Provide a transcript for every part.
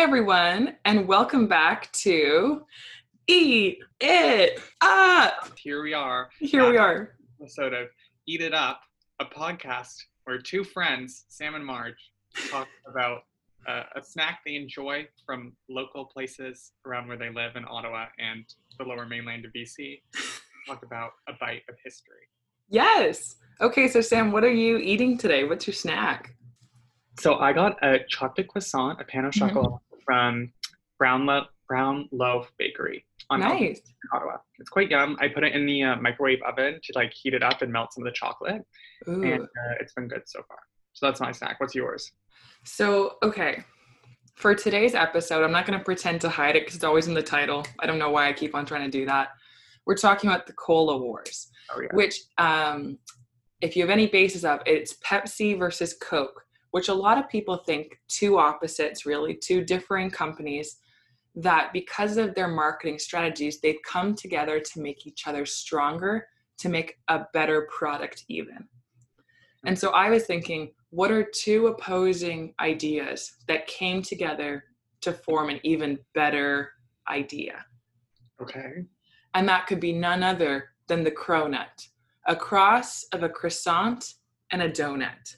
Hi, everyone, and welcome back to Eat It Up. Here we are. Here we are. Episode of Eat It Up, a podcast where two friends, Sam and Marge, talk about uh, a snack they enjoy from local places around where they live in Ottawa and the lower mainland of BC. Talk about a bite of history. Yes. Okay, so Sam, what are you eating today? What's your snack? So I got a chocolate croissant, a pan au Mhm. chocolat from Brown, Lo- Brown Loaf Bakery on Nice. in Ottawa. It's quite yum. I put it in the uh, microwave oven to like heat it up and melt some of the chocolate, Ooh. and uh, it's been good so far. So that's my snack. What's yours? So, okay. For today's episode, I'm not going to pretend to hide it because it's always in the title. I don't know why I keep on trying to do that. We're talking about the Cola Wars. Oh yeah. which um, if you have any basis of it's pepsi versus coke which a lot of people think two opposites really two differing companies that because of their marketing strategies they've come together to make each other stronger to make a better product even and so i was thinking what are two opposing ideas that came together to form an even better idea Okay. and that could be none other than the cronut, a cross of a croissant and a donut.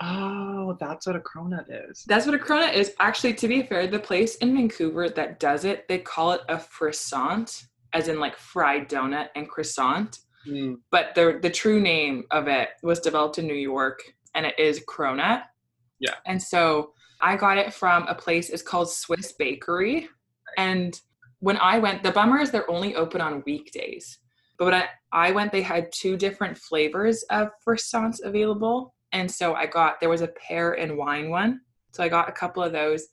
Oh, that's what a cronut is. That's what a cronut is. Actually, to be fair, the place in Vancouver that does it, they call it a croissant, as in like fried donut and croissant. Hmm. But the the true name of it was developed in New York, and it is cronut. Yeah. And so I got it from a place. It's called Swiss Bakery, and when I went, the bummer is they're only open on weekdays. But when I, I went, they had two different flavors of croissants available. And so I got, there was a pear and wine one. So I got a couple of those.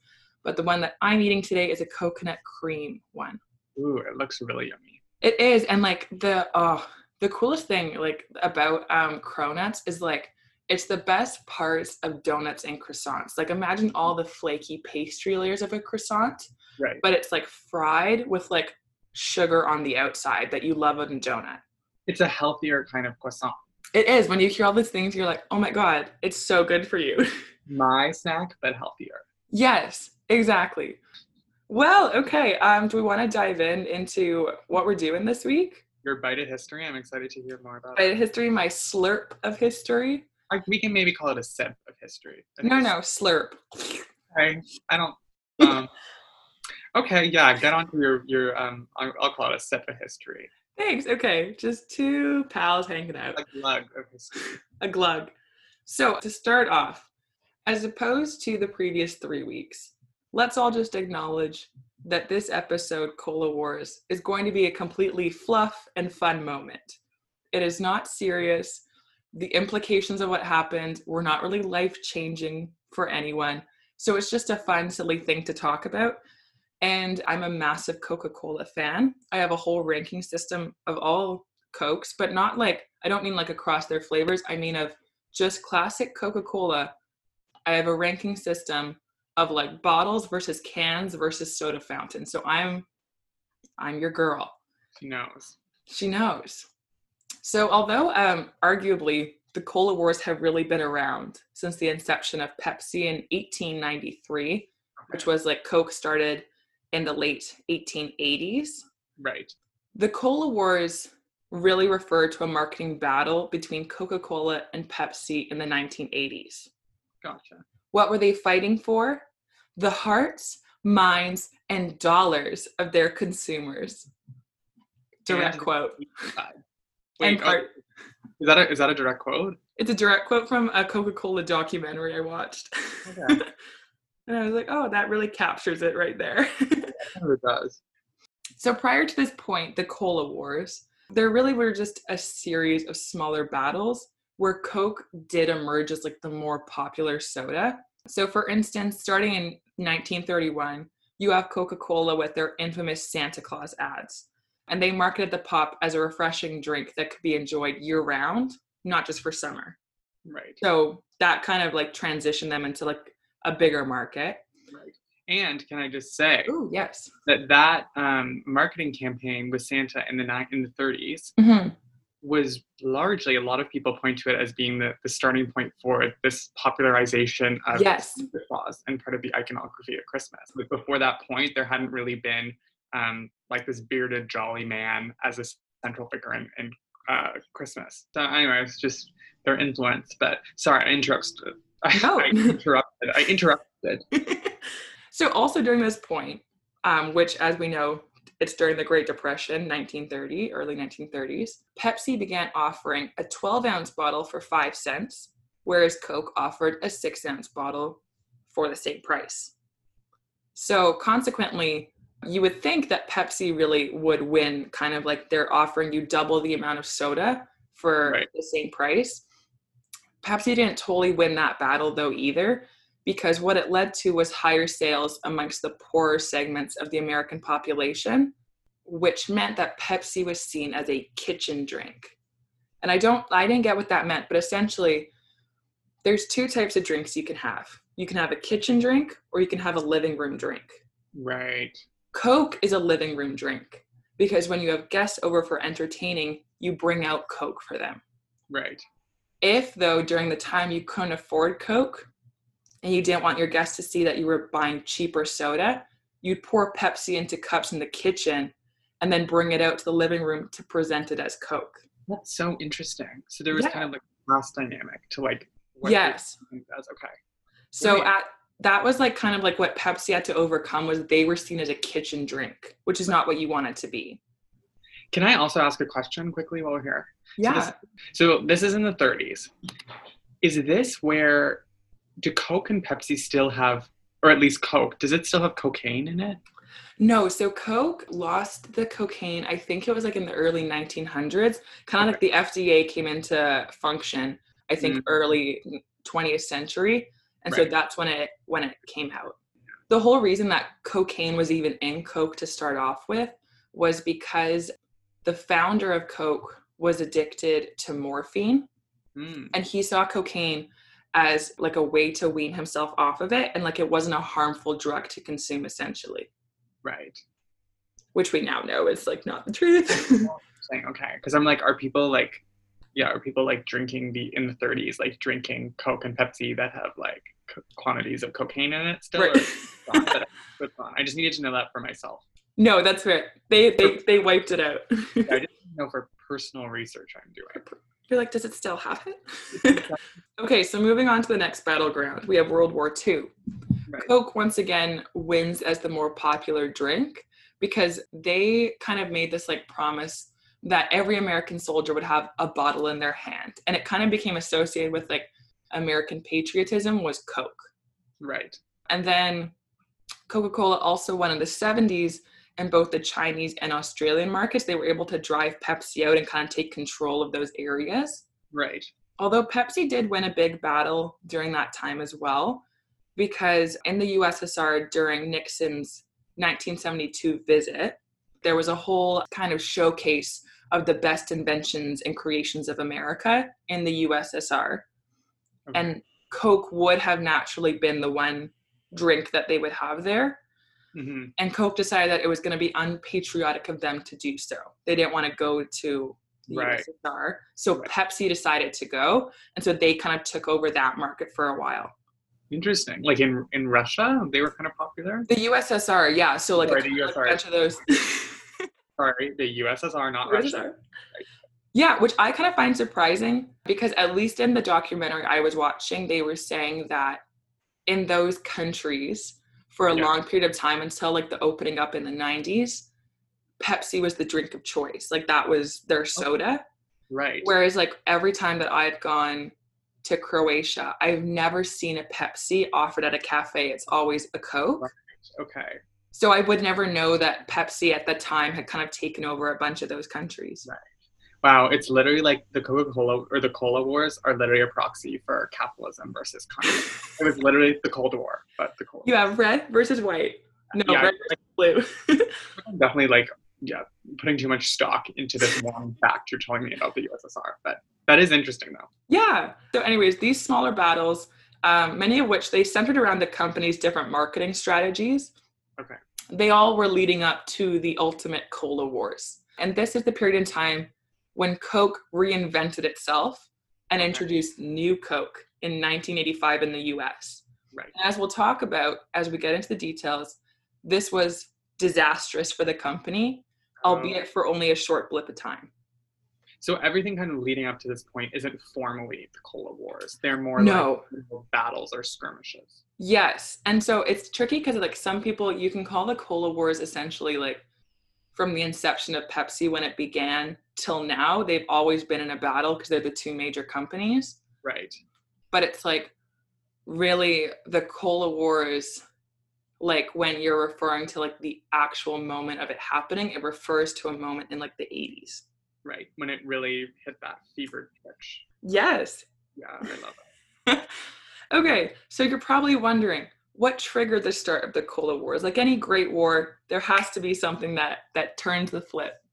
But the one that I'm eating today is a coconut cream one. Ooh, it looks really yummy. It is. And like the, oh, the coolest thing like about um, cronuts is like, it's the best parts of donuts and croissants. Like imagine all the flaky pastry layers of a croissant Right. but it's like fried with like sugar on the outside that you love in a donut. It's a healthier kind of croissant. It is. When you hear all these things, you're like, oh my God, it's so good for you. My snack, but healthier. yes, exactly. Well, okay. Um, do we want to dive in into what we're doing this week? Your bite of history. I'm excited to hear more about My it. history, my slurp of history. I, we can maybe call it a sip of history. No, no, slurp. Okay. I don't. Um, okay. Yeah. Get on to your your. Um. I'll, I'll call it a sip of history. Thanks. Okay, just two pals hanging out. A glug history. a glug. So, to start off, as opposed to the previous three weeks, let's all just acknowledge that this episode, Cola Wars, is going to be a completely fluff and fun moment. It is not serious. The implications of what happened were not really life changing for anyone. So, it's just a fun, silly thing to talk about. And I'm a massive Coca Cola fan. I have a whole ranking system of all Cokes, but not like, I don't mean like across their flavors. I mean of just classic Coca Cola. I have a ranking system of like bottles versus cans versus soda fountain. So I'm, I'm your girl. She knows. She knows. So although um, arguably the cola wars have really been around since the inception of Pepsi in 1893, which was like Coke started in the late 1880s, Right. the Cola Wars really refer to a marketing battle between Coca Cola and Pepsi in the 1980s. Gotcha. What were they fighting for? The hearts, minds, and dollars of their consumers. Direct And- quote. Side. and Wait, oh, is that a is that a direct quote? it's a direct quote from a Coca Cola documentary I watched. Okay. and I was like, oh, that really captures it right there. it does. So prior to this point, the Cola Wars, there really were just a series of smaller battles where Coke did emerge as like the more popular soda. So for instance, starting in 1931, you have Coca-Cola with their infamous Santa Claus ads. And they marketed the pop as a refreshing drink that could be enjoyed year-round, not just for summer. Right. So that kind of like transitioned them into like a bigger market. Right. And can I just say Oh, yes. that that um, marketing campaign with Santa in the ni- in the 30s hmm was largely a lot of people point to it as being the, the starting point for this popularization of Yes. Santa Claus and part of the iconography of Christmas. But before that point, there hadn't really been um, like this bearded jolly man as a central figure in, in uh, Christmas. So, anyway, it's just their influence. But sorry, I interrupted. No. I interrupted. I interrupted. so also during this point, um, which as we know, it's during the Great Depression, 1930, early 1930s, Pepsi began offering a 12 ounce bottle for five cents, whereas Coke offered a six ounce bottle for the same price. So consequently, you would think that Pepsi really would win, kind of like they're offering you double the amount of soda for Right. the same price. Pepsi didn't totally win that battle though either, because what it led to was higher sales amongst the poorer segments of the American population, which meant that Pepsi was seen as a kitchen drink. And I don't I didn't get what that meant, but essentially there's two types of drinks you can have. You can have a kitchen drink or you can have a living room drink. Right. Coke is a living room drink because when you have guests over for entertaining, you bring out Coke for them. Right. If, though, during the time you couldn't afford Coke and you didn't want your guests to see that you were buying cheaper soda, you'd pour Pepsi into cups in the kitchen and then bring it out to the living room to present it as Coke. That's so interesting. So there was Yeah. kind of like a class dynamic to like what Yes. does. Okay. So Right. at that was like kind of like what Pepsi had to overcome was they were seen as a kitchen drink, which is not what you want it to be. Can I also ask a question quickly while we're here? Yeah. this- So this is in the 30s. Is this where do Coke and Pepsi still have, or at least Coke, does it still have cocaine in it? No, so Coke lost the cocaine, I think it was like in the early 1900s, kind of like the FDA came into function, I think Mm. early 20th century. And so that's when it when it came out. The whole reason that cocaine was even in Coke to start off with was because the founder of Coke was addicted to morphine Mm, and he saw cocaine as like a way to wean himself off of it and like it wasn't a harmful drug to consume essentially right. which we now know is like not the truth. Saying okay, because I'm like, are people like, yeah, are people like drinking the in the 30s, like drinking Coke and Pepsi that have like co- quantities of cocaine in it still? right. Or not? But it's. I just needed to know that for myself. no, that's fair. They they they wiped it out. I just know for personal research I'm doing. You're like, does it still have it? okay, so moving on to the next battleground, we have World War II. Right. Coke once again wins as the more popular drink because they kind of made this like promise that every American soldier would have a bottle in their hand. And it kind of became associated with like American patriotism was Coke. Right. And then Coca Cola also won in the 70s in both the Chinese and Australian markets. They were able to drive Pepsi out and kind of take control of those areas. Right. Although Pepsi did win a big battle during that time as well, because in the USSR during Nixon's 1972 visit, there was a whole kind of showcase of the best inventions and creations of America in the USSR Okay. and Coke would have naturally been the one drink that they would have there. Hmm And Coke decided that it was going to be unpatriotic of them to do so. They didn't want to go to the Right. USSR. So Right. Pepsi decided to go. And so they kind of took over that market for a while. Interesting. Like in in Russia, they were kind of popular. The USSR, yeah. So like, Sorry, a, the like USSR. bunch of those. Sorry, the USSR, not Russia. Yeah, which I kind of find surprising because at least in the documentary I was watching, they were saying that in those countries for a Yeah. long period of time until like the opening up in the 90s, Pepsi was the drink of choice. Like that was their oh. soda. Right. Whereas like every time that I've gone to Croatia, I've never seen a Pepsi offered at a cafe. It's always a Coke. Okay. So I would never know that Pepsi at the time had kind of taken over a bunch of those countries. Right. Wow, it's literally like the Coca-Cola or the Cola Wars are literally a proxy for capitalism versus communism. it was literally the Cold War, but the Cold. You have red versus white. No, Yeah, red versus blue. Definitely like yeah, putting too much stock into this one fact you're telling me about the USSR, but that is interesting though. yeah. So, anyways, these smaller battles, um, many of which they centered around the company's different marketing strategies. Okay. They all were leading up to the ultimate cola wars. And this is the period in time when Coke reinvented itself and introduced new Coke in 1985 in the US. Right. And as we'll talk about as we get into the details, this was disastrous for the company, oh. albeit for only a short blip of time. So everything kind of leading up to this point isn't formally the Cola Wars. They're more No. like battles or skirmishes. Yes. And so it's tricky because like some people you can call the cola wars essentially like from the inception of Pepsi when it began till now, they've always been in a battle because they're the two major companies. Right. But it's like really the cola wars like when you're referring to like the actual moment of it happening, it refers to a moment in like the 80s. Right. When it really hit that fever pitch. Yes. Yeah, I love it. okay, so you're probably wondering what triggered the start of the cola wars? Like any great war, there has to be something that that turns the flip,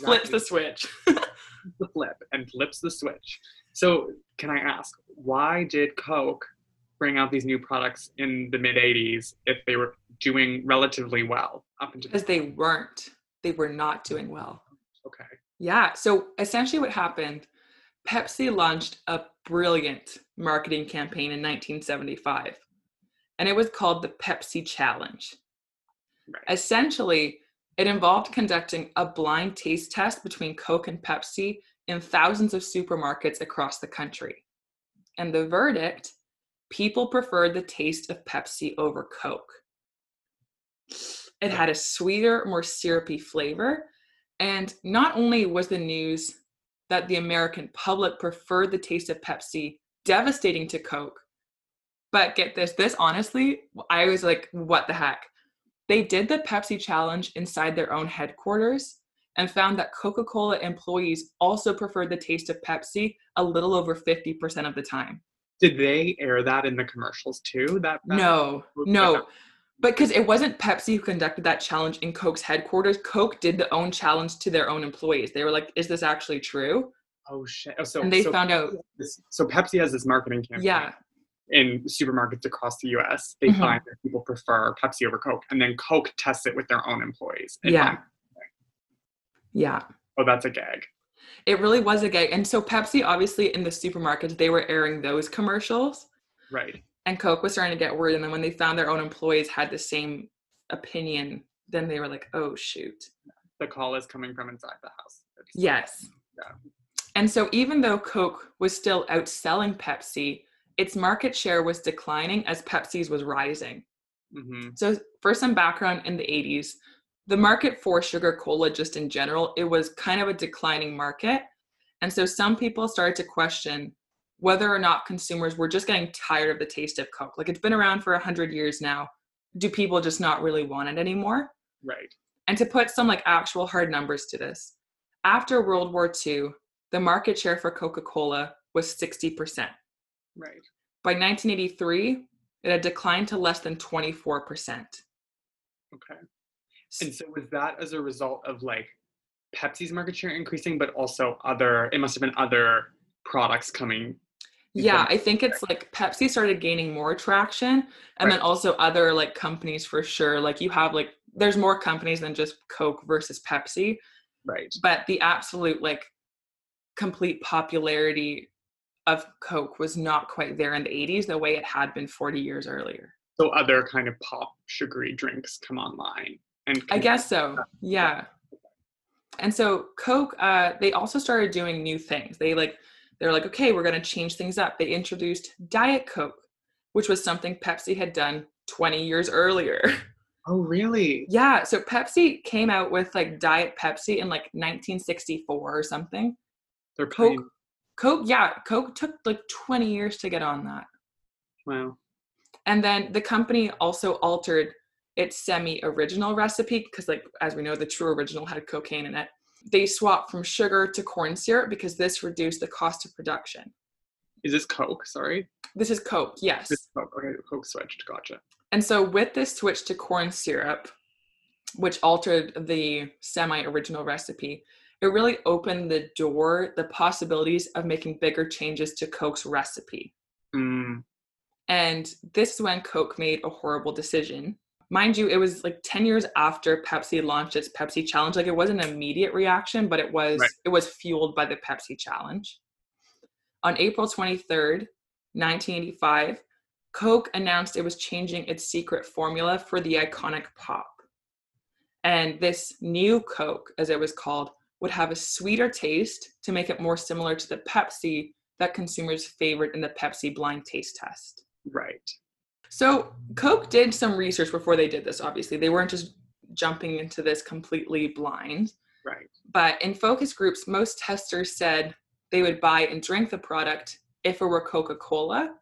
flips the switch. the flip and flips the switch. So, can I ask, why did Coke bring out these new products in the mid 80s if they were doing relatively well up until because they weren't. They were not doing well. okay. Yeah. So essentially, what happened? Pepsi launched a brilliant marketing campaign in 1975, and it was called the Pepsi Challenge. Right. Essentially, it involved conducting a blind taste test between Coke and Pepsi in thousands of supermarkets across the country. And the verdict people preferred the taste of Pepsi over Coke. It had a sweeter, more syrupy flavor. And not only was the news that the American public preferred the taste of Pepsi devastating to Coke, but get this, this honestly, I was like, what the heck? They did the Pepsi challenge inside their own headquarters and found that Coca Cola employees also preferred the taste of Pepsi a little over 50% of the time. Did they air that in the commercials too? That, that No, no. But because it wasn't Pepsi who conducted that challenge in Coke's headquarters, Coke did the own challenge to their own employees. They were like, is this actually true? Oh shit! Oh, so And they so, found out, this, so Pepsi has this marketing campaign. yeah, In supermarkets across the U.S., they Mhm. find that people prefer Pepsi over Coke, and then Coke tests it with their own employees. Yeah. yeah. oh, that's a gag. It really was a gag. And so Pepsi, obviously, in the supermarkets, they were airing those commercials. Right. And Coke was starting to get worried. And then when they found their own employees had the same opinion, then they were like, oh, shoot. The call is coming from inside the house. It's- Yes. Yeah. And so even though Coke was still outselling Pepsi, its market share was declining as Pepsi's was rising. Mhm. So for some background in the 80s, the market for sugar cola just in general, it was kind of a declining market. And so some people started to question whether or not consumers were just getting tired of the taste of Coke. Like it's been around for 100 years now. Do people just not really want it anymore? Right. And to put some like actual hard numbers to this, after World War II, the market share for Coca Cola was 60%. Right. By 1983, it had declined to less than 24%. Okay. And so was that as a result of like Pepsi's market share increasing, but also other? It must have been other products coming. Yeah, I think it's like Pepsi started gaining more traction and then also other like companies for sure. Like you have like there's more companies than just Coke versus Pepsi, Right. but the absolute like complete popularity of Coke was not quite there in the 80s the way it had been 40 years earlier. So other kind of pop sugary drinks come online, and I guess so. Yeah. And so Coke, uh, they also started doing new things. They like they're like, okay, we're gonna change things up. They introduced Diet Coke, which was something Pepsi had done 20 years earlier. Oh, really? yeah. So Pepsi came out with like Diet Pepsi in like 1964 or something. They're Coke Coke. Yeah, Coke took like 20 years to get on that. Wow. And then the company also altered its semi-original recipe because, like as we know, the true original had cocaine in it. They swapped from sugar to corn syrup because this reduced the cost of production. Is this Coke? Sorry. This is Coke, yes. This is Coke. Okay, Coke switched. Gotcha. And so with this switch to corn syrup, which altered the semi-original recipe, it really opened the door, the possibilities of making bigger changes to Coke's recipe. Mm, And this is when Coke made a horrible decision. mind you, it was like 10 years after Pepsi launched its Pepsi challenge. Like it wasn't an immediate reaction, but it was Right. it was fueled by the Pepsi challenge. On April 23rd, 1985, Coke announced it was changing its secret formula for the iconic pop. And this new Coke, as it was called, would have a sweeter taste to make it more similar to the Pepsi that consumers favored in the Pepsi blind taste test. Right. So Coke did some research before they did this, obviously. They weren't just jumping into this completely blind. Right. But in focus groups, most testers said they would buy and drink the product if it were Coca Cola,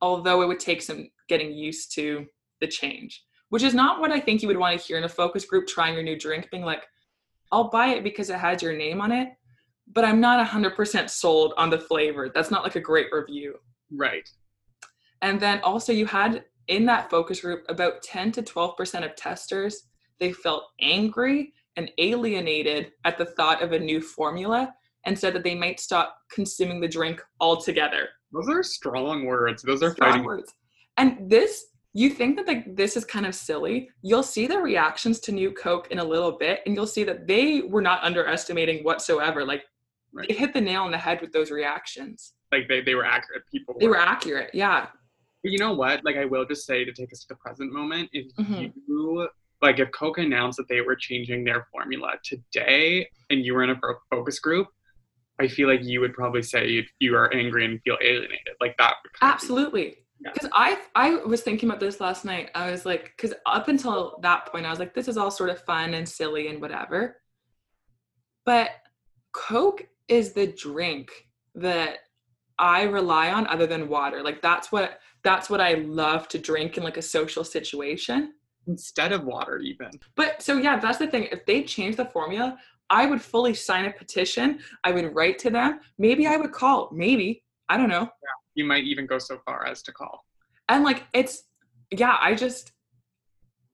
although it would take some getting used to the change, which is not what I think you would want to hear in a focus group trying your new drink, being like, I'll buy it because it has your name on it, but I'm not 100% sold on the flavor. That's not like a great review. Right. And then also you had in that focus group about 10 to 12% of testers, they felt angry and alienated at the thought of a new formula and said that they might stop consuming the drink altogether. Those are strong words. Those are Strong fighting. words. And this, you think that like this is kind of silly. You'll see the reactions to New Coke in a little bit, and you'll see that they were not underestimating whatsoever. Like Right. they hit the nail on the head with those reactions. Like they, they were accurate. People They were accurate. Yeah. But you know what? Like I will just say to take us to the present moment, if Mhm. you like if Coke announced that they were changing their formula today and you were in a focus group, I feel like you would probably say you, you are angry and feel alienated. Like that would kind of be- Absolutely. Yeah. Because I I was thinking about this last night. I was like, because up until that point, I was like, this is all sort of fun and silly and whatever. But Coke is the drink that I rely on other than water. Like that's what that's what I love to drink in like a social situation. instead of water even. But so yeah, that's the thing. If they change the formula, I would fully sign a petition. I would write to them. Maybe I would call. Maybe. I don't know. You might even go so far as to call. and like it's yeah i just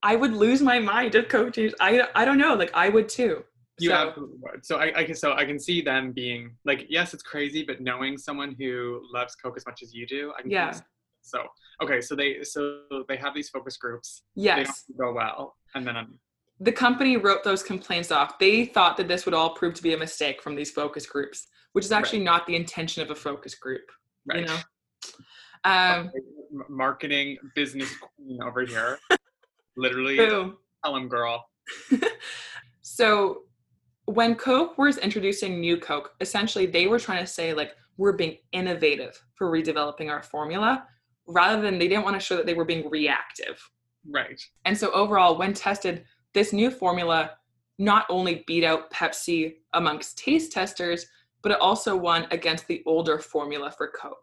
i would lose my mind if changed i i don't know like i would too You So- absolutely would. So I, I can so I can see them being like, yes, it's crazy, but knowing someone who loves Coke as much as you do, I can Yeah. So okay, so they so they have these focus groups. They yes don't go well, and then um, the company wrote those complaints off they thought that this would all prove to be a mistake from these focus groups which is actually not the intention of a focus group right. you know um marketing business queen over here. Literally, boom tell him, girl. so when coke was introducing new coke essentially they were trying to say like we're being innovative for redeveloping our formula rather than they didn't want to show that they were being reactive Right. And so overall, when tested, this new formula not only beat out Pepsi amongst taste testers, but it also won against the older formula for Coke.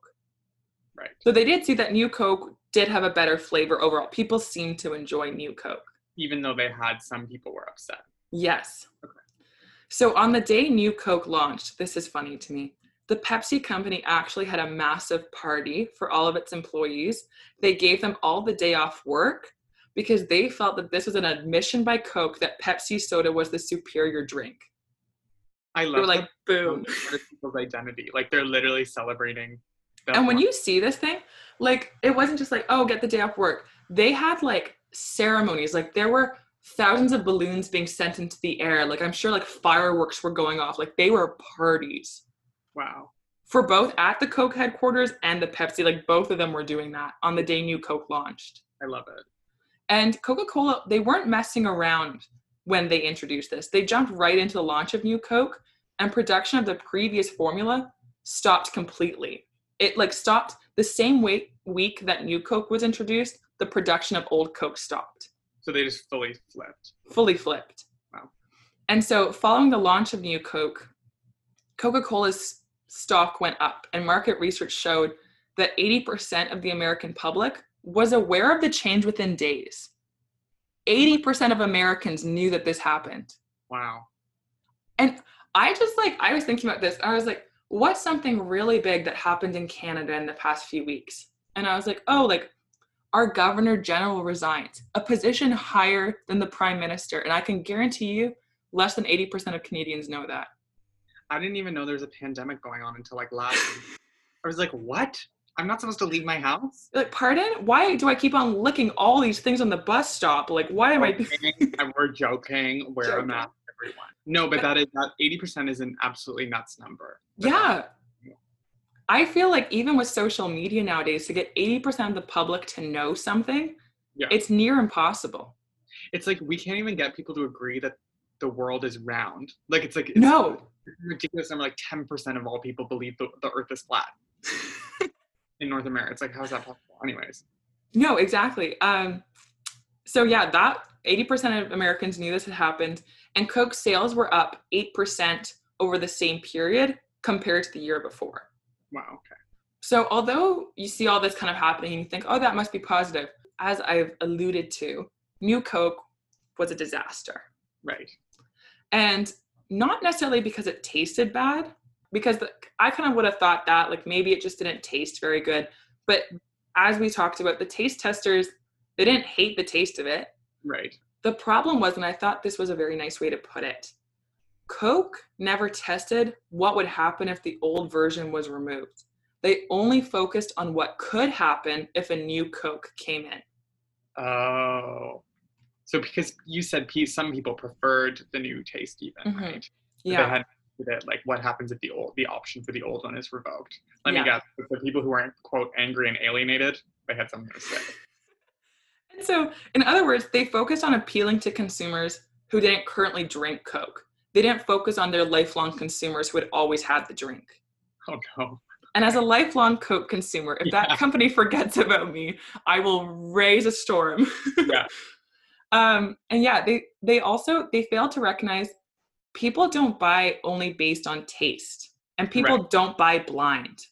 Right. So they did see that new Coke did have a better flavor overall. People seemed to enjoy new Coke. Even though they had some people were upset. Yes. Okay. So on the day New Coke launched, this is funny to me. The Pepsi company actually had a massive party for all of its employees. They gave them all the day off work because they felt that this was an admission by Coke that Pepsi soda was the superior drink. I They love were like, boom. people's identity. Like they're literally celebrating. And when you see this thing, like it wasn't just like, oh, get the day off work. They had like ceremonies. Like there were thousands of balloons being sent into the air. Like I'm sure like fireworks were going off. Like they were parties wow, for both at the Coke headquarters and the Pepsi. Like both of them were doing that on the day New Coke launched. I love it. And Coca Cola, they weren't messing around when they introduced this. They jumped right into the launch of New Coke, and production of the previous formula stopped completely. It like stopped the same week, week that New Coke was introduced, the production of Old Coke stopped, So they just fully flipped. fully flipped. Wow. And so, following the launch of New Coke, Coca Cola's stock went up, and market research showed that 80% of the American public was aware of the change within days. 80% of Americans knew that this happened. Wow. And I just like, I was thinking about this. I was like, what's something really big that happened in Canada in the past few weeks? And I was like, oh, like our governor general resigns, a position higher than the prime minister. And I can guarantee you, less than 80% of Canadians know that. I didn't even know there was a pandemic going on until like last week. I was like, what? I'm not supposed to leave my house. Like, pardon? Why do I keep on licking all these things on the bus stop? Like, why am I? Okay, and we're joking. Wear Joking. a mask, everyone. No, but that is that 80% is an absolutely nuts number. Yeah. I feel like even with social media nowadays, to get 80% of the public to know something, Yeah. it's near impossible. It's like we can't even get people to agree that the world is round. Like it's like it's No. ridiculous number. Like 10% of all people believe the, the Earth is flat in North America. It's like how is that possible? Anyways, No, exactly. Um, so yeah, that 80% of Americans knew this had happened, and Coke sales were up 8% over the same period compared to the year before. wow. Okay. So although you see all this kind of happening and you think, oh, that must be positive, as I've alluded to, New Coke was a disaster. Right. And not necessarily because it tasted bad, because the, I kind of would have thought that, like maybe it just didn't taste very good. But as we talked about, the taste testers, they didn't hate the taste of it. Right. The problem was, and I thought this was a very nice way to put it, Coke never tested what would happen if the old version was removed. They only focused on what could happen if a new Coke came in. Oh. So because you said some people preferred the new taste even, Mhm. right? Yeah. They had it like what happens if the old the option for the old one is revoked. Let me Yeah. guess. if The people who weren't quote angry and alienated, they had something to say. And so, in other words, they focused on appealing to consumers who didn't currently drink Coke. They didn't focus on their lifelong consumers who had always had the drink. Oh no. And as a lifelong Coke consumer, if Yeah. that company forgets about me, I will raise a storm. Yeah. um, and yeah, they they also they fail to recognize people don't buy only based on taste, and people don't buy blind.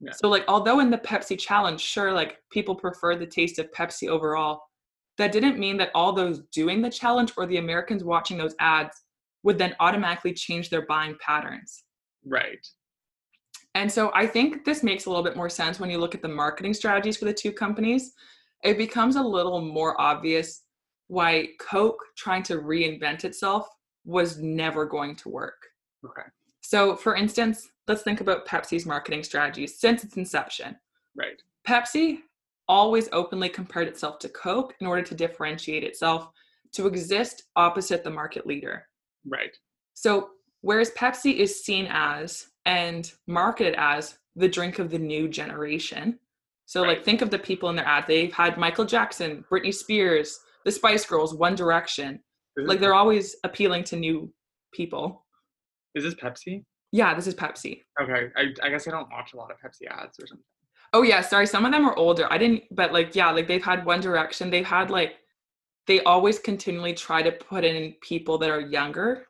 Yeah. So like, although in the Pepsi challenge, sure, like people prefer the taste of Pepsi overall, that didn't mean that all those doing the challenge or the Americans watching those ads would then automatically change their buying patterns. Right. And so I think this makes a little bit more sense when you look at the marketing strategies for the two companies. It becomes a little more obvious why Coke trying to reinvent itself was never going to work. Okay. So, for instance, let's think about Pepsi's marketing strategies since its inception. Right. Pepsi always openly compared itself to Coke in order to differentiate itself to exist opposite the market leader. Right. So, whereas Pepsi is seen as and marketed as the drink of the new generation. So, like, think of the people in their ad. They've had Michael Jackson, Britney Spears, the Spice Girls, One Direction. Is Like, they're always appealing to new people. is this Pepsi? Yeah, this is Pepsi. Okay. I, I guess I don't watch a lot of Pepsi ads or something. Oh, yeah, sorry. Some of them are older. I didn't, but like, yeah, like they've had One Direction. They've had like, they always continually try to put in people that are younger.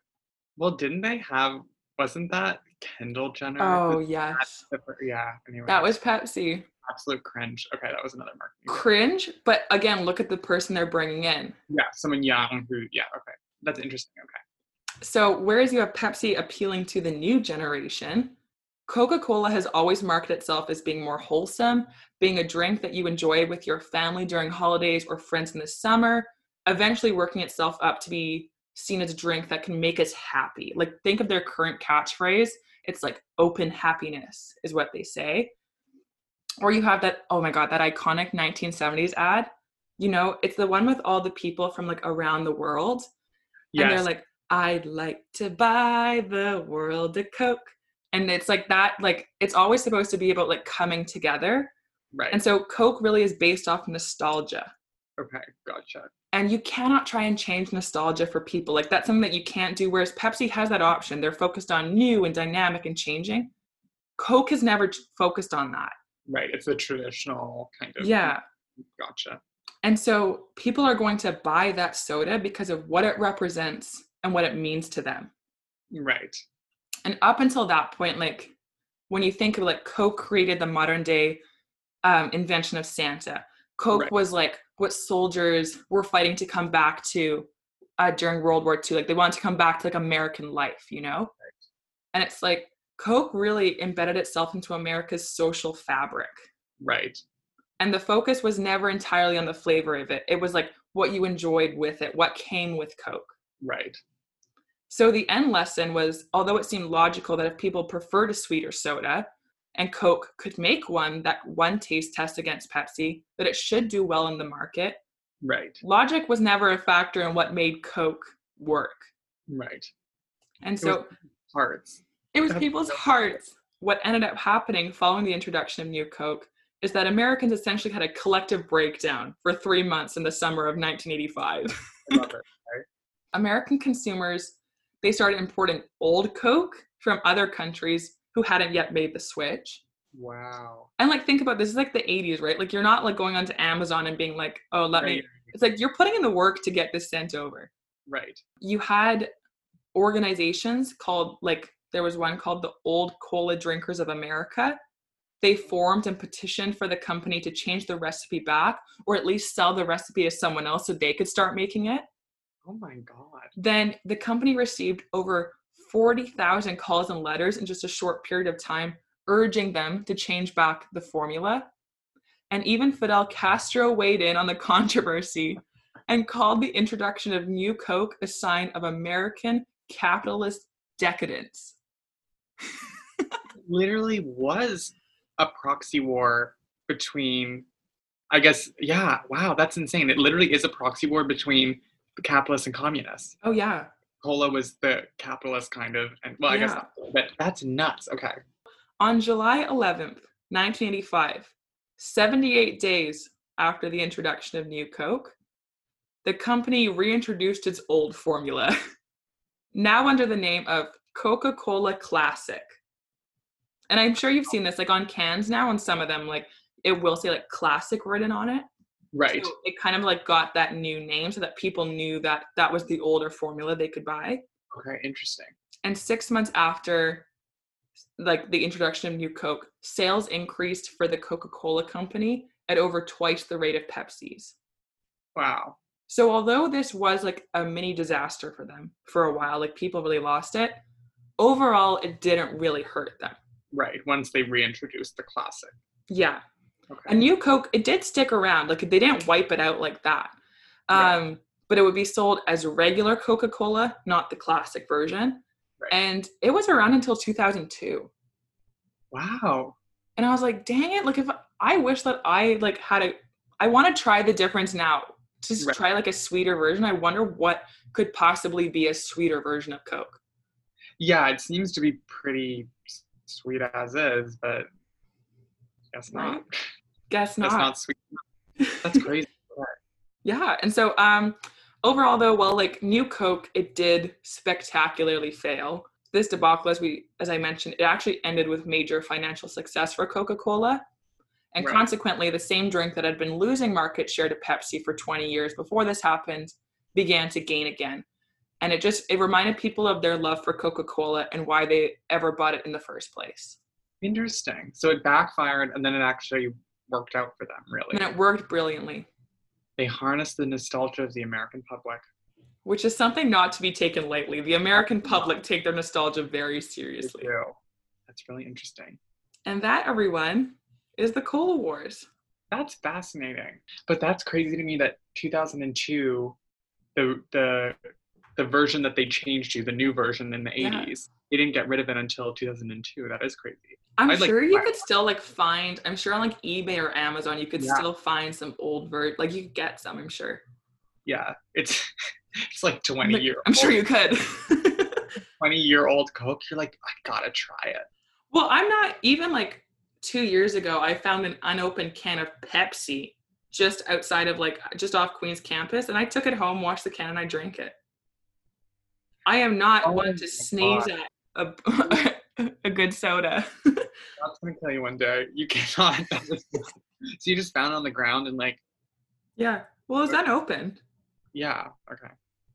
Well, didn't they have wasn't that Kendall Jenner? Oh, yes. the- yeah. Anyway. That was Pepsi. Absolute cringe. Okay, that was another marketing. Cringe, but again, look at the person they're bringing in. Yeah, someone young who. Yeah. Okay. That's interesting. Okay. So, whereas you have Pepsi appealing to the new generation, Coca Cola has always marketed itself as being more wholesome, being a drink that you enjoy with your family during holidays or friends in the summer, eventually working itself up to be seen as a drink that can make us happy. Like, think of their current catchphrase it's like open happiness, is what they say. Or you have that, oh my God, that iconic 1970s ad. You know, it's the one with all the people from like around the world Yes. and they're like i'd like to buy the world a coke and it's like that like it's always supposed to be about like coming together right. and so coke really is based off nostalgia okay. Gotcha. and you cannot try and change nostalgia for people like that's something that you can't do whereas pepsi has that option they're focused on new and dynamic and changing coke has never focused on that Right. It's the traditional kind of. yeah Gotcha. And so people are going to buy that soda because of what it represents and what it means to them. Right. And up until that point, like when you think of like Coke created the modern day um, invention of Santa, Coke Right. was like what soldiers were fighting to come back to uh, during World War II. Like they wanted to come back to like American life, you know? Right. And it's like Coke really embedded itself into America's social fabric. Right. And the focus was never entirely on the flavor of it. It was like what you enjoyed with it, what came with Coke. Right. So the end lesson was although it seemed logical that if people preferred a sweeter soda and Coke could make one that one taste test against Pepsi, that it should do well in the market. Right. Logic was never a factor in what made Coke work. Right. And It so hearts. It was people's hearts. What ended up happening following the introduction of New Coke is that Americans essentially had a collective breakdown for three months in the summer of 1985. I love it. American consumers they started importing old Coke from other countries who hadn't yet made the switch. Wow. And like think about this, is like the 80s, right? Like you're not like going onto Amazon and being like, oh, let me. It's like you're putting in the work to get this sent over. Right. You had organizations called like there was one called the Old Cola Drinkers of America. They formed and petitioned for the company to change the recipe back or at least sell the recipe to someone else so they could start making it. Oh my god. then the company received over 40,000 calls and letters in just a short period of time urging them to change back the formula. And even Fidel Castro weighed in on the controversy and called the introduction of New Coke a sign of American capitalist decadence. Literally was a proxy war between I guess yeah, wow, that's insane. It literally is a proxy war between capitalists and communists. Oh, yeah. Cola was the capitalist kind of and well, I guess Yeah. but that's nuts. Okay. On July 11th, 1985, 78 days after the introduction of New Coke, the company reintroduced its old formula, now under the name of Coca Cola Classic. And I'm sure you've seen this like on cans now, and some of them, like it will say like classic written on it. Right. So it kind of like got that new name so that people knew that that was the older formula they could buy. Okay, interesting. And six months after like the introduction of new Coke, sales increased for the Coca-Cola company at over twice the rate of Pepsi's. Wow. So although this was like a mini disaster for them for a while, like people really lost it, overall it didn't really hurt them. Right. Once they reintroduced the classic. Yeah. Okay. A new Coke, it did stick around. Like they didn't wipe it out like that. Right. Um, but it would be sold as regular Coca-Cola, not the classic version. Right. And it was around until 2002. Wow. and I was like, dang it! Like if I wish that I like had a, I want to try the difference now. Just Right. try like a sweeter version. I wonder what could possibly be a sweeter version of Coke. Yeah, it seems to be pretty sweet as is, but guess not. Guess not. That's not. sweet. That's crazy. Yeah, and so um, overall though, well, like New Coke, it did spectacularly fail. This debacle, as we as I mentioned, it actually ended with major financial success for Coca-Cola. And Right. consequently, the same drink that had been losing market share to Pepsi for 20 years before this happened began to gain again. And it just it reminded people of their love for Coca-Cola and why they ever bought it in the first place. Interesting. So it backfired and then it actually worked out for them, really. And it worked brilliantly, They harnessed the nostalgia of the American public. which is something not to be taken lightly. The American public take their nostalgia very They seriously. do. That's really interesting. And that, everyone, is the Cola Wars. That's fascinating. But that's crazy to me that 2002, the the the version that they changed to, the new version in the Yeah. 80s, they didn't get rid of it until 2002. That is crazy. I'm I'd sure to you could still like find. I'm sure on like eBay or Amazon, you could Yeah. still find some old ver. Like you could get some. I'm sure. Yeah, it's it's like 20 Like, year. I'm sure you could. 20 year old Coke. You're like, I gotta try it. well, I'm not even like two years ago. I found an unopened can of Pepsi just outside of like just off Queen's campus, and I took it home, washed the can, and I drank it. I am not Oh one to sneeze God. at a, a good soda. I was gonna tell you one day, you cannot. so you just found it on the ground and like, yeah. Well, it was unopened. yeah, okay.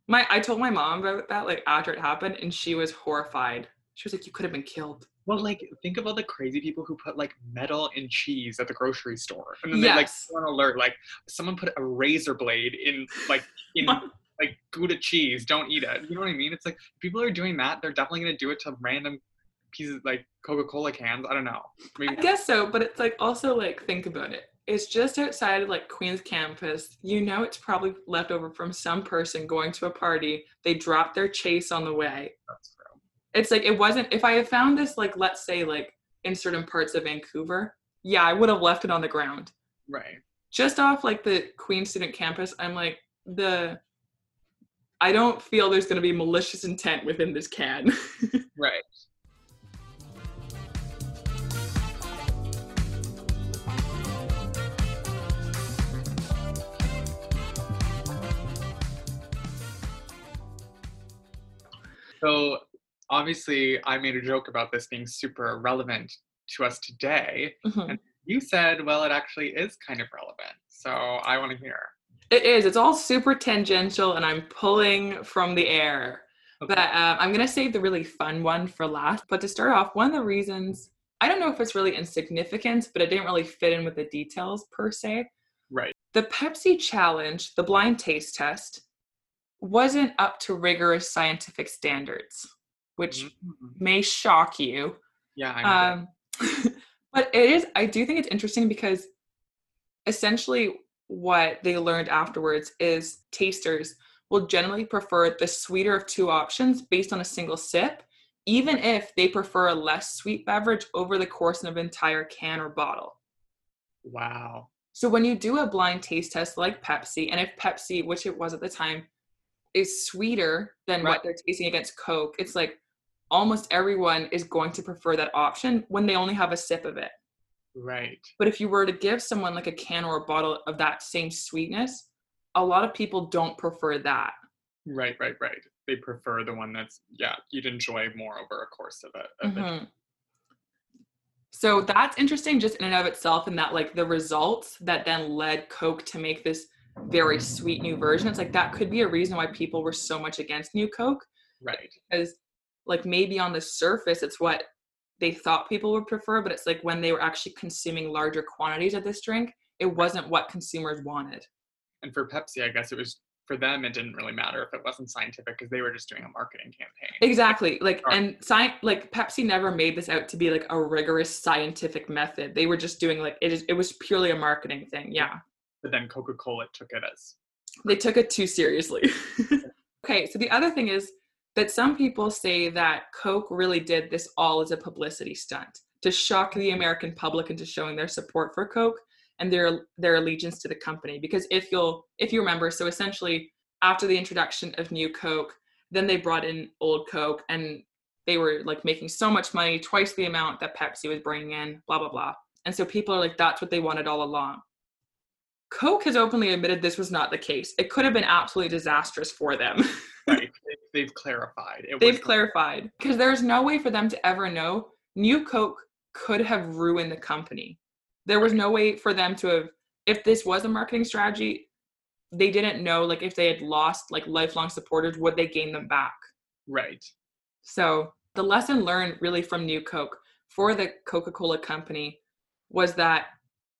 My I told my mom about that like after it happened, and she was horrified. She was like, "You could have been killed." Well, like, think of all the crazy people who put like metal in cheese at the grocery store, and then they like on alert, like someone put a razor blade in like in like Gouda cheese. Don't eat it. You know what I mean? It's like people are doing that. They're definitely gonna do it to random pieces like Coca-Cola cans. I don't know. I Maybe guess so, but it's like also like think about it. It's just outside of like Queen's campus. You know, it's probably left over from some person going to a party. They dropped their chase on the way. that's true. It's like it wasn't. If I had found this, like let's say like in certain parts of Vancouver, yeah, I would have left it on the ground. Right. Just off like the Queen Student Campus, I'm like, the I don't feel there's going to be malicious intent within this can. Right. So obviously, I made a joke about this being super relevant to us today. Mhm. You said, well, it actually is kind of relevant. So I want to hear. It is. It's all super tangential, and I'm pulling from the air. Okay. But uh, I'm going to save the really fun one for last. But to start off, one of the reasons, I don't know if it's really insignificant, but it didn't really fit in with the details per se. Right. The Pepsi challenge, the blind taste test, wasn't up to rigorous scientific standards, which Mhm. may shock you. Yeah, I'm Um, but it is, I do think it's interesting because essentially what they learned afterwards is tasters will generally prefer the sweeter of two options based on a single sip, even if they prefer a less sweet beverage over the course of an entire can or bottle. wow. So when you do a blind taste test like Pepsi, and if Pepsi, which it was at the time, is sweeter than Right. what they're tasting against Coke, it's like almost everyone is going to prefer that option when they only have a sip of it. Right. But if you were to give someone like a can or a bottle of that same sweetness, a lot of people don't prefer that. Right, right, right. They prefer the one that's, yeah, you'd enjoy more over a course of a, of a Mhm. So that's interesting just in and of itself, and that like the results that then led Coke to make this very sweet new version. It's like that could be a reason why people were so much against New Coke right. because like maybe on the surface it's what they thought people would prefer, but it's like when they were actually consuming larger quantities of this drink, it wasn't what consumers wanted. And for Pepsi, I guess it was for them. It didn't really matter if it wasn't scientific because they were just doing a marketing campaign. Exactly. Like and sci- like Pepsi never made this out to be like a rigorous scientific method. They were just doing like it is it was purely a marketing thing. Yeah. But then Coca Cola took it as They took it too seriously. okay, so the other thing is that some people say that Coke really did this all as a publicity stunt to shock the American public into showing their support for Coke and their their allegiance to the company. Because if you'll if you remember so essentially after the introduction of new Coke then they brought in old Coke and they were like making so much money twice the amount that Pepsi was bringing in blah blah blah. And so people are like that's what they wanted all along Coke has openly admitted this was not the case. It could have been absolutely disastrous for them. right. they, they've clarified. It They've clarified because there's no way for them to ever know New Coke could have ruined the company. There was no way for them to have, if this was a marketing strategy, they didn't know like if they had lost like lifelong supporters, would they gain them back? Right. So the lesson learned really from New Coke for the Coca-Cola company was that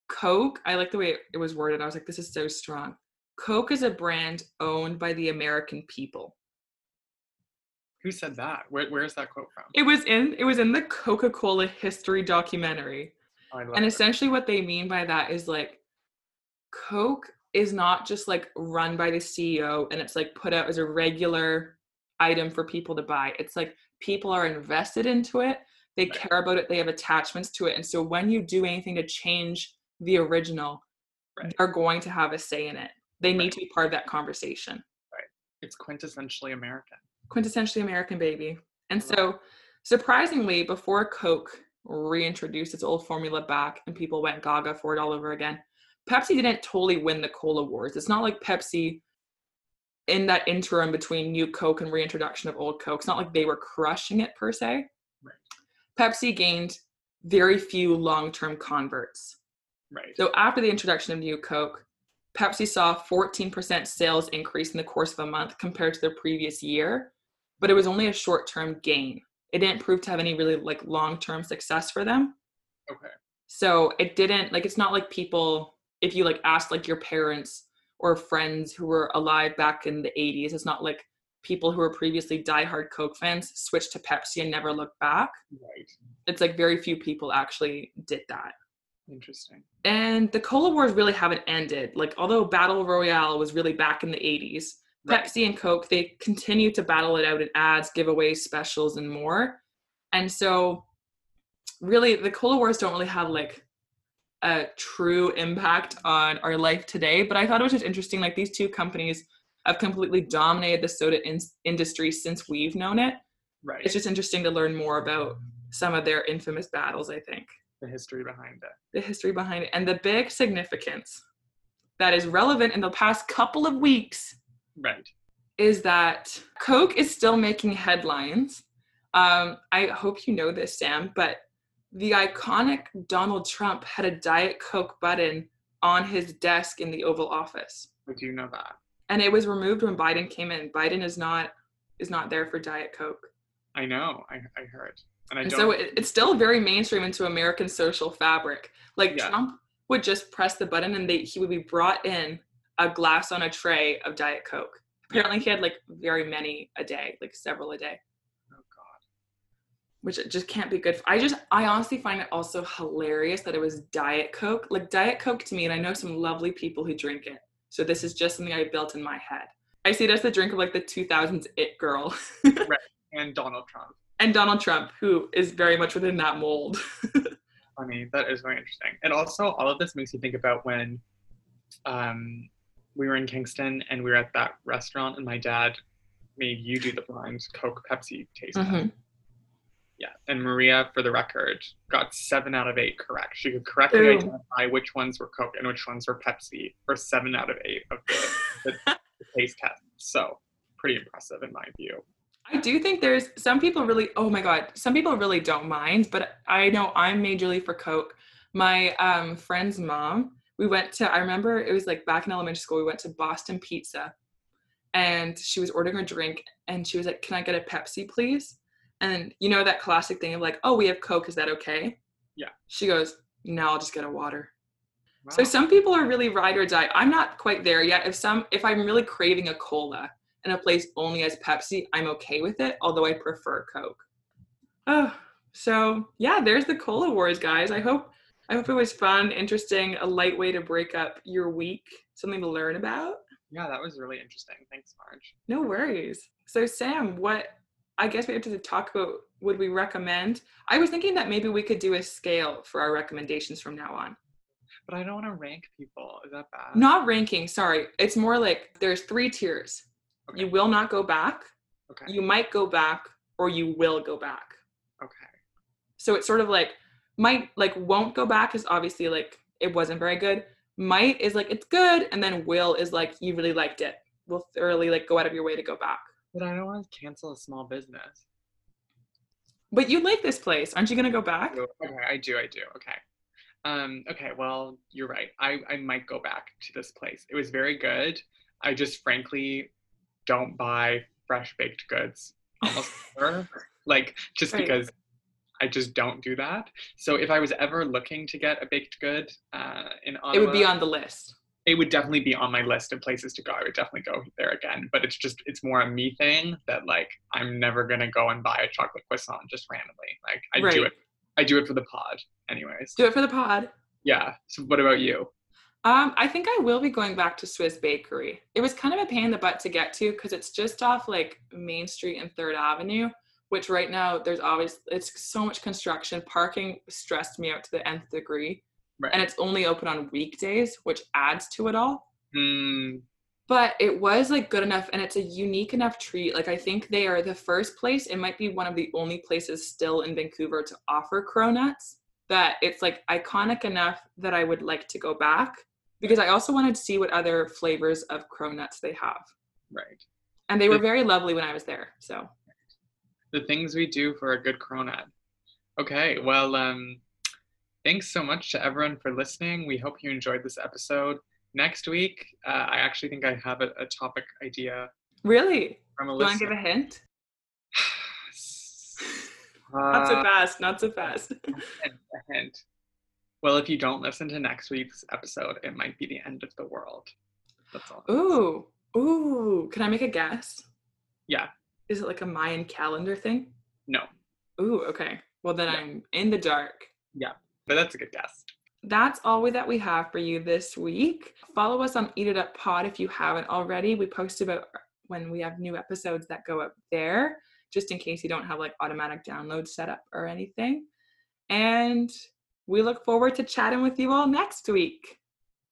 Coke, I like the way it was worded. I was like, this is so strong. Coke is a brand owned by the American people. Who said that? Where, where's that quote from? It was in it was in the Coca-Cola history documentary. Oh, And it. essentially what they mean by that is like Coke is not just like run by the CEO and it's like put out as a regular item for people to buy. It's like people are invested into it. They Right. care about it. They have attachments to it. And so when you do anything to change the original, Right. they're going to have a say in it. They need Right. to be part of that conversation. Right. It's quintessentially American. quintessentially American baby. And Right. so, surprisingly, before Coke reintroduced its old formula back and people went gaga for it all over again, Pepsi didn't totally win the cola wars. It's not like Pepsi in that interim between new Coke and reintroduction of old Coke. It's not like they were crushing it per se. Right. Pepsi gained very few long term converts. Right. So after the introduction of New Coke, Pepsi saw a 14% sales increase in the course of a month compared to the previous year, but it was only a short-term gain. It didn't prove to have any really like long-term success for them. okay. So it didn't like it's not like people if you like ask like your parents or friends who were alive back in the 80s, it's not like people who were previously diehard Coke fans switched to Pepsi and never looked back. Right. It's like very few people actually did that. Interesting. And the Cola Wars really haven't ended. Like, although Battle Royale was really back in the 80s, Right. Pepsi and Coke, they continue to battle it out in ads, giveaways, specials, and more. And so really the cola wars don't really have like a true impact on our life today but i thought it was just interesting like these two companies have completely dominated the soda in- industry since we've known it Right. it's just interesting to learn more about some of their infamous battles i think the history behind it. the history behind it and the big significance that is relevant in the past couple of weeks Right. is that Coke is still making headlines. Um, I hope you know this, Sam, but the iconic Donald Trump had a Diet Coke button on his desk in the Oval Office, I do know that. and it was removed when Biden came in. Biden is not is not there for Diet Coke, I know. I, I heard. And I and so it, it's still very mainstream into American social fabric. Like Yeah. Trump would just press the button, and they, he would be brought in a glass on a tray of Diet Coke. Apparently, he had like very many a day, like several a day. oh God. which just can't be good. For, I just, I honestly find it also hilarious that it was Diet Coke. Like Diet Coke to me, and I know some lovely people who drink it. So this is just something I built in my head. I see it as the drink of like the 2000s it girl right. And Donald Trump. And Donald Trump, who is very much within that mold. Funny. That is very interesting. And also, all of this makes you think about when um, we were in Kingston and we were at that restaurant, and my dad made you do the blind Coke Pepsi taste test. Mhm. Yeah. And Maria, for the record, got seven out of eight correct. She could correctly Boom. identify which ones were Coke and which ones were Pepsi for seven out of eight of the, the, the taste test. So, pretty impressive in my view. I do think there's some people really, oh my God, some people really don't mind, but I know I'm majorly for Coke. My um, friend's mom, we went to, I remember it was like back in elementary school, we went to Boston Pizza and she was ordering a drink and she was like, Can I get a Pepsi, please? And you know that classic thing of like, Oh, we have Coke, is that okay? Yeah. She goes, No, I'll just get a water. So some people are really ride or die. I'm not quite there yet. If some if I'm really craving a cola and a place only as Pepsi, I'm okay with it, although I prefer Coke. Oh, so yeah, there's the cola wars, guys. I hope I hope it was fun, interesting, a light way to break up your week, something to learn about. yeah, that was really interesting. Thanks, Marge. No worries. So Sam, what I guess we have to talk about would we recommend? I was thinking that maybe we could do a scale for our recommendations from now on. But I don't want to rank people. Is that bad? Not ranking, sorry. It's more like there's three tiers. Okay. You will not go back, Okay. you might go back, or you will go back. okay. So it's sort of like might like won't go back is obviously like it wasn't very good. Might is like it's good, and then will is like you really liked it. Will thoroughly like go out of your way to go back. But I don't want to cancel a small business. But you like this place, aren't you gonna go back? Okay, I do, I do. Okay. Um, okay, well, you're right. I, I might go back to this place. It was very good. I just frankly don't buy fresh baked goods almost ever. Like just Right. because I just don't do that. So if I was ever looking to get a baked good uh, in Ottawa, It would be on the list. it would definitely be on my list of places to go. I would definitely go there again. But it's just it's more a me thing that like I'm never gonna go and buy a chocolate croissant just randomly. Like I do it. I do it for the pod, anyways. Do it for the pod. Yeah. So what about you? Um, I think I will be going back to Swiss Bakery. It was kind of a pain in the butt to get to because it's just off like Main Street and Third Avenue, which right now there's always it's so much construction. Parking stressed me out to the nth degree, Right. and it's only open on weekdays, which adds to it all. Mm, But it was like good enough, and it's a unique enough treat. Like I think they are the first place. It might be one of the only places still in Vancouver to offer cronuts. That it's like iconic enough that I would like to go back because I also wanted to see what other flavors of cronuts they have. right. And they were very lovely when I was there. So The things we do for a good cronut. Okay. Well, um, thanks so much to everyone for listening. We hope you enjoyed this episode. Next week, uh, I actually think I have a, a topic idea really, from a you want to give a hint? Not so Uh, fast. Not so fast. a hint. Well, if you don't listen to next week's episode, it might be the end of the world. That's all. ooh, ooh. Can I make a guess? Yeah. Is it like a Mayan calendar thing? No, Ooh, okay. Well, then Yeah. I'm in the dark. Yeah, but that's a good guess. That's all we, that we have for you this week. Follow us on Eat It Up Pod if you haven't already. We post about when we have new episodes that go up there, just in case you don't have like automatic download set up or anything. And we look forward to chatting with you all next week.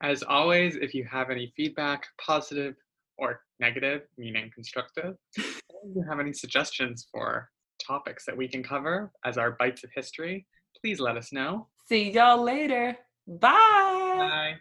As always, if you have any feedback, positive or negative, meaning constructive, or you have any suggestions for topics that we can cover as our bites of history, please let us know. See y'all later. Bye. Bye.